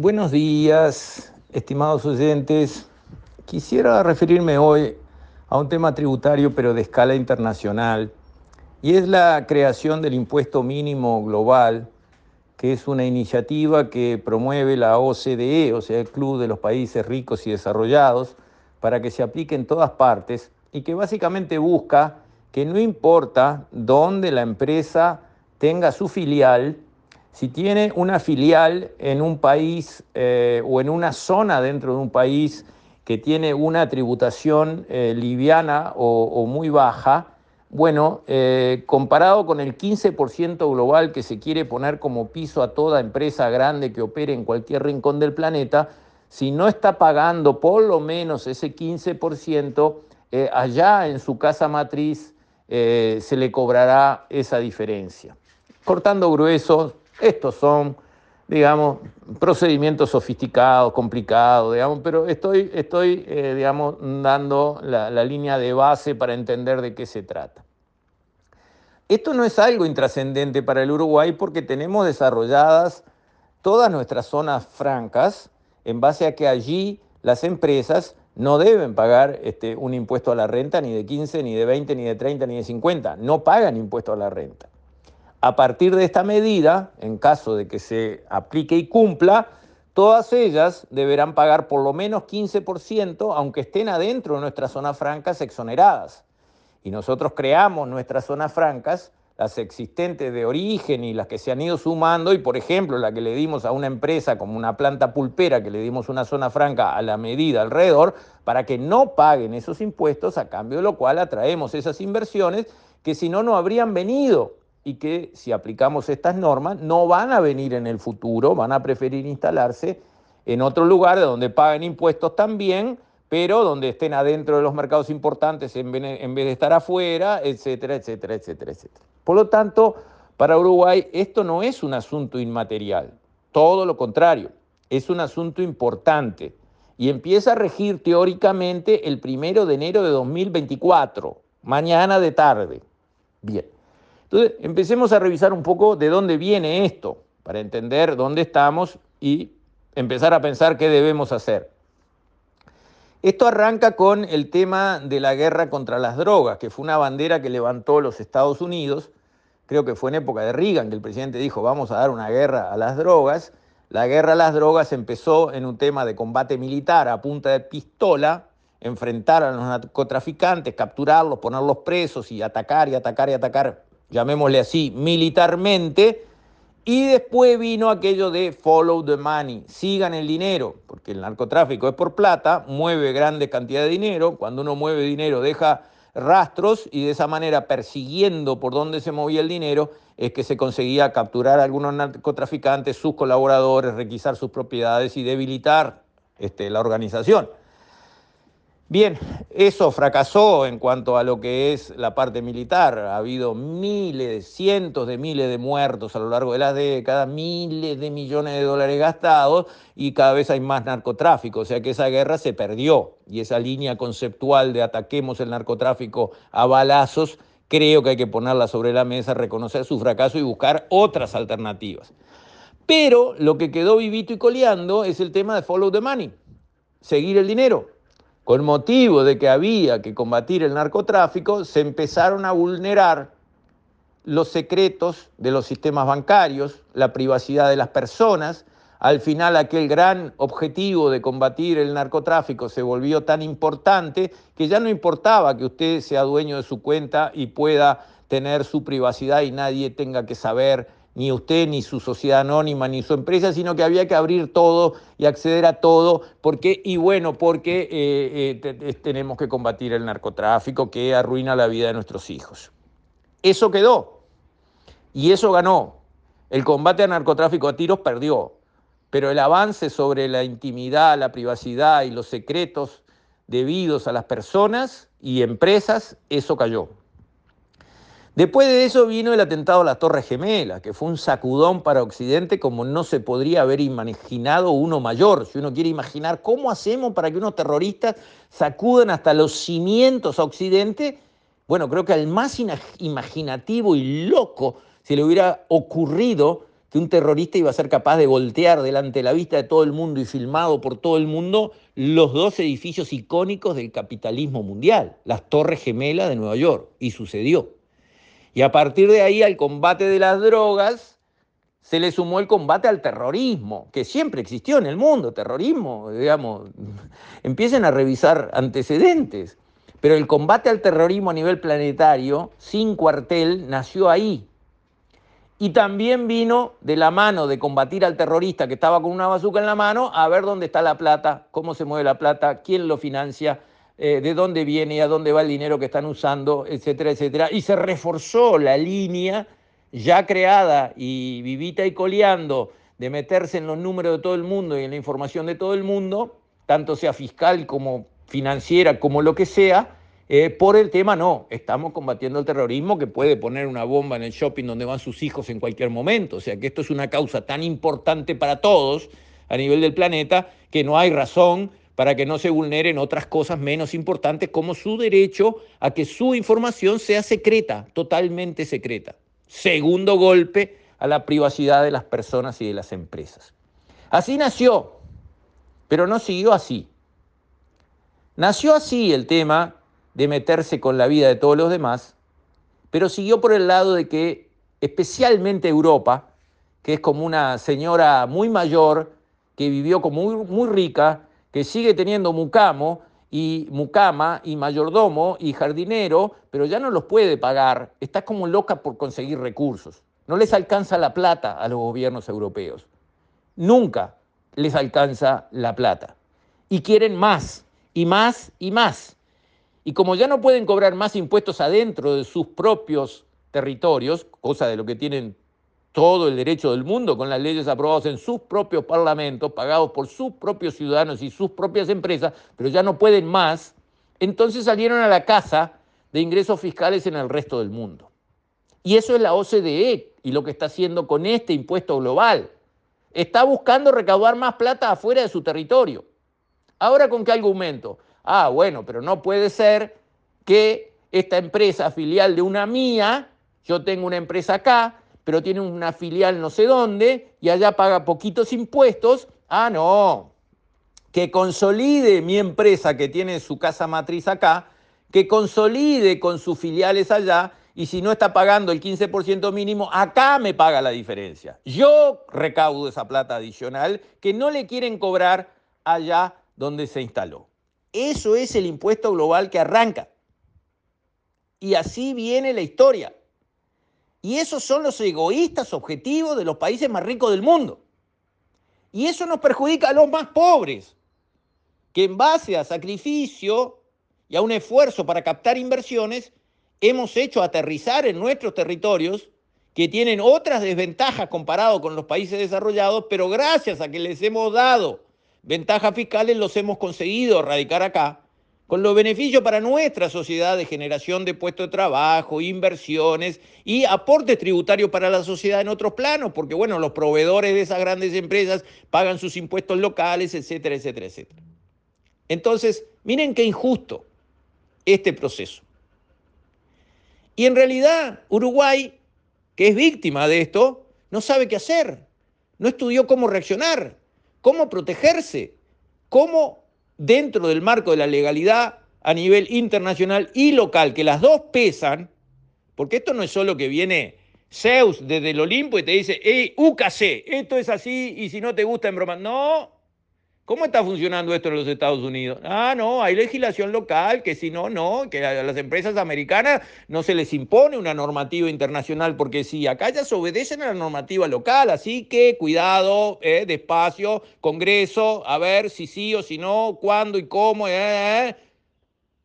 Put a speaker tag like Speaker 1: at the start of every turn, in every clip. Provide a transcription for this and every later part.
Speaker 1: Buenos días, estimados oyentes. Quisiera referirme hoy a un tema tributario, pero de escala internacional, y es la creación del impuesto mínimo global, que es una iniciativa que promueve la OCDE, o sea, el Club de los Países Ricos y Desarrollados, para que se aplique en todas partes y que básicamente busca que no importa dónde la empresa tenga su filial, si tiene una filial en un país eh, o en una zona dentro de un país que tiene una tributación eh, liviana o, muy baja, bueno, eh, comparado con el 15% global que se quiere poner como piso a toda empresa grande que opere en cualquier rincón del planeta, si no está pagando por lo menos ese 15%, allá en su casa matriz se le cobrará esa diferencia. Cortando grueso, estos son, digamos, procedimientos sofisticados, complicados, digamos, pero estoy, estoy eh, digamos, dando la, línea de base para entender de qué se trata. Esto no es algo intrascendente para el Uruguay porque tenemos desarrolladas todas nuestras zonas francas en base a que allí las empresas no deben pagar este, un impuesto a la renta ni de 15, ni de 20, ni de 30, ni de 50. No pagan impuesto a la renta. A partir de esta medida, en caso de que se aplique y cumpla, todas ellas deberán pagar por lo menos 15%, aunque estén adentro de nuestras zonas francas exoneradas. Y nosotros creamos nuestras zonas francas, las existentes de origen y las que se han ido sumando, y por ejemplo la que le dimos a una empresa como una planta pulpera, que le dimos una zona franca a la medida alrededor, para que no paguen esos impuestos, a cambio de lo cual atraemos esas inversiones que si no, no habrían venido y que si aplicamos estas normas no van a venir en el futuro, van a preferir instalarse en otro lugar donde paguen impuestos también, pero donde estén adentro de los mercados importantes en vez, de estar afuera, etcétera, etcétera, etcétera, etcétera. Por lo tanto, para Uruguay esto no es un asunto inmaterial, todo lo contrario, es un asunto importante y empieza a regir teóricamente el primero de enero de 2024, mañana de tarde. Bien. Entonces, empecemos a revisar un poco de dónde viene esto, para entender dónde estamos y empezar a pensar qué debemos hacer. Esto arranca con el tema de la guerra contra las drogas, que fue una bandera que levantó los Estados Unidos. Creo que fue en época de Reagan que el presidente dijo, vamos a dar una guerra a las drogas. La guerra a las drogas empezó en un tema de combate militar a punta de pistola, enfrentar a los narcotraficantes, capturarlos, ponerlos presos y atacar y atacar y atacar llamémosle así, militarmente, y después vino aquello de follow the money, sigan el dinero, porque el narcotráfico es por plata, mueve grandes cantidades de dinero, cuando uno mueve dinero deja rastros y de esa manera persiguiendo por dónde se movía el dinero es que se conseguía capturar a algunos narcotraficantes, sus colaboradores, requisar sus propiedades y debilitar este, la organización. Bien, eso fracasó en cuanto a lo que es la parte militar. Ha habido miles, cientos de miles de muertos a lo largo de las décadas, miles de millones de dólares gastados y cada vez hay más narcotráfico. O sea que esa guerra se perdió y esa línea conceptual de ataquemos el narcotráfico a balazos, creo que hay que ponerla sobre la mesa, reconocer su fracaso y buscar otras alternativas. Pero lo que quedó vivito y coleando es el tema de follow the money, seguir el dinero con motivo de que había que combatir el narcotráfico, se empezaron a vulnerar los secretos de los sistemas bancarios, la privacidad de las personas. Al final aquel gran objetivo de combatir el narcotráfico se volvió tan importante que ya no importaba que usted sea dueño de su cuenta y pueda tener su privacidad y nadie tenga que saber ni usted, ni su sociedad anónima, ni su empresa, sino que había que abrir todo y acceder a todo. porque Y bueno, porque eh, eh, tenemos que combatir el narcotráfico que arruina la vida de nuestros hijos. Eso quedó y eso ganó. El combate al narcotráfico a tiros perdió, pero el avance sobre la intimidad, la privacidad y los secretos debidos a las personas y empresas, eso cayó. Después de eso vino el atentado a las Torres Gemelas, que fue un sacudón para Occidente como no se podría haber imaginado uno mayor. Si uno quiere imaginar cómo hacemos para que unos terroristas sacudan hasta los cimientos a Occidente, bueno, creo que al más imaginativo y loco se le hubiera ocurrido que un terrorista iba a ser capaz de voltear delante de la vista de todo el mundo y filmado por todo el mundo los dos edificios icónicos del capitalismo mundial, las Torres Gemelas de Nueva York, y sucedió. Y a partir de ahí al combate de las drogas se le sumó el combate al terrorismo, que siempre existió en el mundo, terrorismo, digamos, empiecen a revisar antecedentes. Pero el combate al terrorismo a nivel planetario, sin cuartel, nació ahí, y también vino de la mano de combatir al terrorista que estaba con una bazuca en la mano a ver dónde está la plata, cómo se mueve la plata, quién lo financia, eh, de dónde viene y a dónde va el dinero que están usando, etcétera, etcétera. Y se reforzó la línea ya creada y vivita y coleando de meterse en los números de todo el mundo y en la información de todo el mundo, tanto sea fiscal como financiera, como lo que sea, eh, por el tema no, estamos combatiendo el terrorismo que puede poner una bomba en el shopping donde van sus hijos en cualquier momento. O sea que esto es una causa tan importante para todos a nivel del planeta que no hay razón para que no se vulneren otras cosas menos importantes como su derecho a que su información sea secreta, totalmente secreta. Segundo golpe a la privacidad de las personas y de las empresas. Así nació, pero no siguió así. Nació así el tema de meterse con la vida de todos los demás, pero siguió por el lado de que especialmente Europa, que es como una señora muy mayor, que vivió como muy, muy rica, que sigue teniendo mucamo y mucama y mayordomo y jardinero, pero ya no los puede pagar, está como loca por conseguir recursos. No les alcanza la plata a los gobiernos europeos. Nunca les alcanza la plata. Y quieren más, y más, y más. Y como ya no pueden cobrar más impuestos adentro de sus propios territorios, cosa de lo que tienen todo el derecho del mundo con las leyes aprobadas en sus propios parlamentos, pagados por sus propios ciudadanos y sus propias empresas, pero ya no pueden más, entonces salieron a la casa de ingresos fiscales en el resto del mundo. Y eso es la OCDE y lo que está haciendo con este impuesto global. Está buscando recaudar más plata afuera de su territorio. Ahora, ¿con qué argumento? Ah, bueno, pero no puede ser que esta empresa filial de una mía, yo tengo una empresa acá, pero tiene una filial no sé dónde y allá paga poquitos impuestos. Ah, no, que consolide mi empresa que tiene su casa matriz acá, que consolide con sus filiales allá y si no está pagando el 15% mínimo, acá me paga la diferencia. Yo recaudo esa plata adicional que no le quieren cobrar allá donde se instaló. Eso es el impuesto global que arranca. Y así viene la historia. Y esos son los egoístas objetivos de los países más ricos del mundo. Y eso nos perjudica a los más pobres, que en base a sacrificio y a un esfuerzo para captar inversiones, hemos hecho aterrizar en nuestros territorios que tienen otras desventajas comparado con los países desarrollados, pero gracias a que les hemos dado ventajas fiscales los hemos conseguido erradicar acá, con los beneficios para nuestra sociedad de generación de puestos de trabajo, inversiones y aportes tributarios para la sociedad en otros planos, porque bueno, los proveedores de esas grandes empresas pagan sus impuestos locales, etcétera, etcétera, etcétera. Entonces, miren qué injusto este proceso. Y en realidad, Uruguay, que es víctima de esto, no sabe qué hacer, no estudió cómo reaccionar, cómo protegerse, cómo dentro del marco de la legalidad a nivel internacional y local, que las dos pesan, porque esto no es solo que viene Zeus desde el Olimpo y te dice, hey, UKC, esto es así y si no te gusta en broma. No, ¿Cómo está funcionando esto en los Estados Unidos? Ah, no, hay legislación local, que si no, no, que a las empresas americanas no se les impone una normativa internacional, porque si acá ya se obedecen a la normativa local, así que cuidado, eh, despacio, Congreso, a ver si sí o si no, cuándo y cómo. Eh, eh.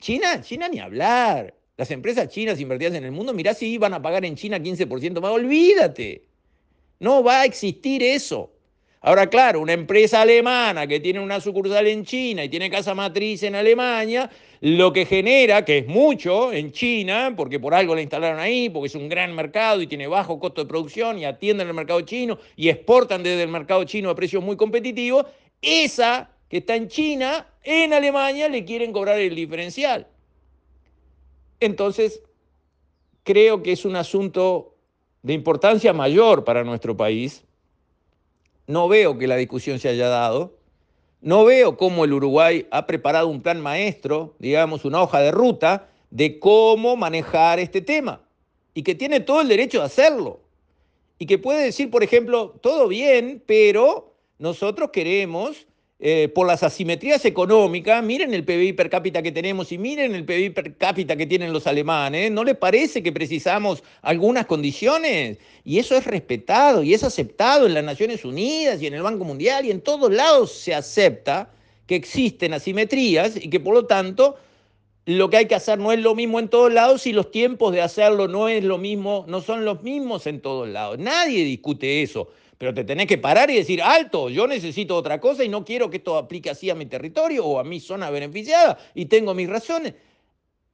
Speaker 1: China, China ni hablar. Las empresas chinas invertidas en el mundo, mirá si van a pagar en China 15% más, olvídate. No va a existir eso. Ahora, claro, una empresa alemana que tiene una sucursal en China y tiene casa matriz en Alemania, lo que genera, que es mucho en China, porque por algo la instalaron ahí, porque es un gran mercado y tiene bajo costo de producción y atienden el mercado chino y exportan desde el mercado chino a precios muy competitivos, esa que está en China, en Alemania le quieren cobrar el diferencial. Entonces, creo que es un asunto de importancia mayor para nuestro país no veo que la discusión se haya dado. No veo cómo el Uruguay ha preparado un plan maestro, digamos, una hoja de ruta de cómo manejar este tema y que tiene todo el derecho de hacerlo. Y que puede decir, por ejemplo, todo bien, pero nosotros queremos eh, por las asimetrías económicas, miren el PBI per cápita que tenemos y miren el PBI per cápita que tienen los alemanes, ¿no le parece que precisamos algunas condiciones? Y eso es respetado y es aceptado en las Naciones Unidas y en el Banco Mundial y en todos lados se acepta que existen asimetrías y que por lo tanto lo que hay que hacer no es lo mismo en todos lados y los tiempos de hacerlo no es lo mismo, no son los mismos en todos lados. Nadie discute eso pero te tenés que parar y decir, alto, yo necesito otra cosa y no quiero que esto aplique así a mi territorio o a mi zona beneficiada y tengo mis razones.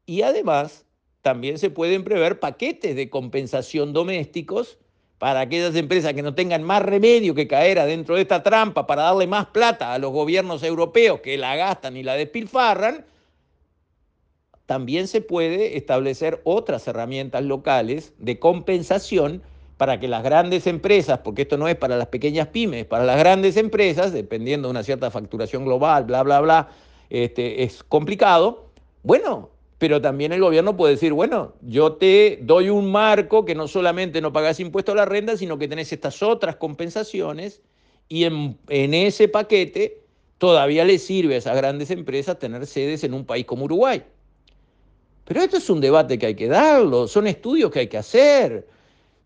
Speaker 1: Y además, también se pueden prever paquetes de compensación domésticos para aquellas empresas que no tengan más remedio que caer adentro de esta trampa para darle más plata a los gobiernos europeos que la gastan y la despilfarran, también se puede establecer otras herramientas locales de compensación para que las grandes empresas, porque esto no es para las pequeñas pymes, para las grandes empresas, dependiendo de una cierta facturación global, bla, bla, bla, este, es complicado. Bueno, pero también el gobierno puede decir, bueno, yo te doy un marco que no solamente no pagas impuesto a la renta, sino que tenés estas otras compensaciones y en, en ese paquete todavía le sirve a esas grandes empresas tener sedes en un país como Uruguay. Pero esto es un debate que hay que darlo, son estudios que hay que hacer.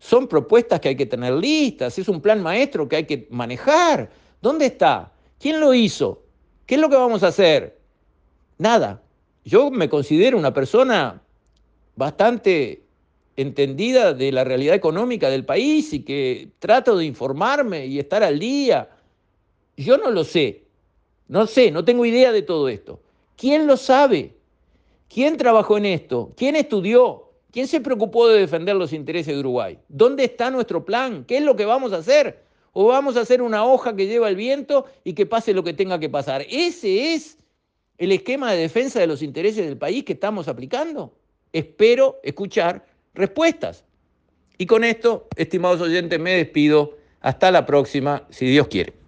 Speaker 1: Son propuestas que hay que tener listas, es un plan maestro que hay que manejar. ¿Dónde está? ¿Quién lo hizo? ¿Qué es lo que vamos a hacer? Nada. Yo me considero una persona bastante entendida de la realidad económica del país y que trato de informarme y estar al día. Yo no lo sé, no sé, no tengo idea de todo esto. ¿Quién lo sabe? ¿Quién trabajó en esto? ¿Quién estudió? ¿Quién se preocupó de defender los intereses de Uruguay? ¿Dónde está nuestro plan? ¿Qué es lo que vamos a hacer? ¿O vamos a hacer una hoja que lleva el viento y que pase lo que tenga que pasar? ¿Ese es el esquema de defensa de los intereses del país que estamos aplicando? Espero escuchar respuestas. Y con esto, estimados oyentes, me despido. Hasta la próxima, si Dios quiere.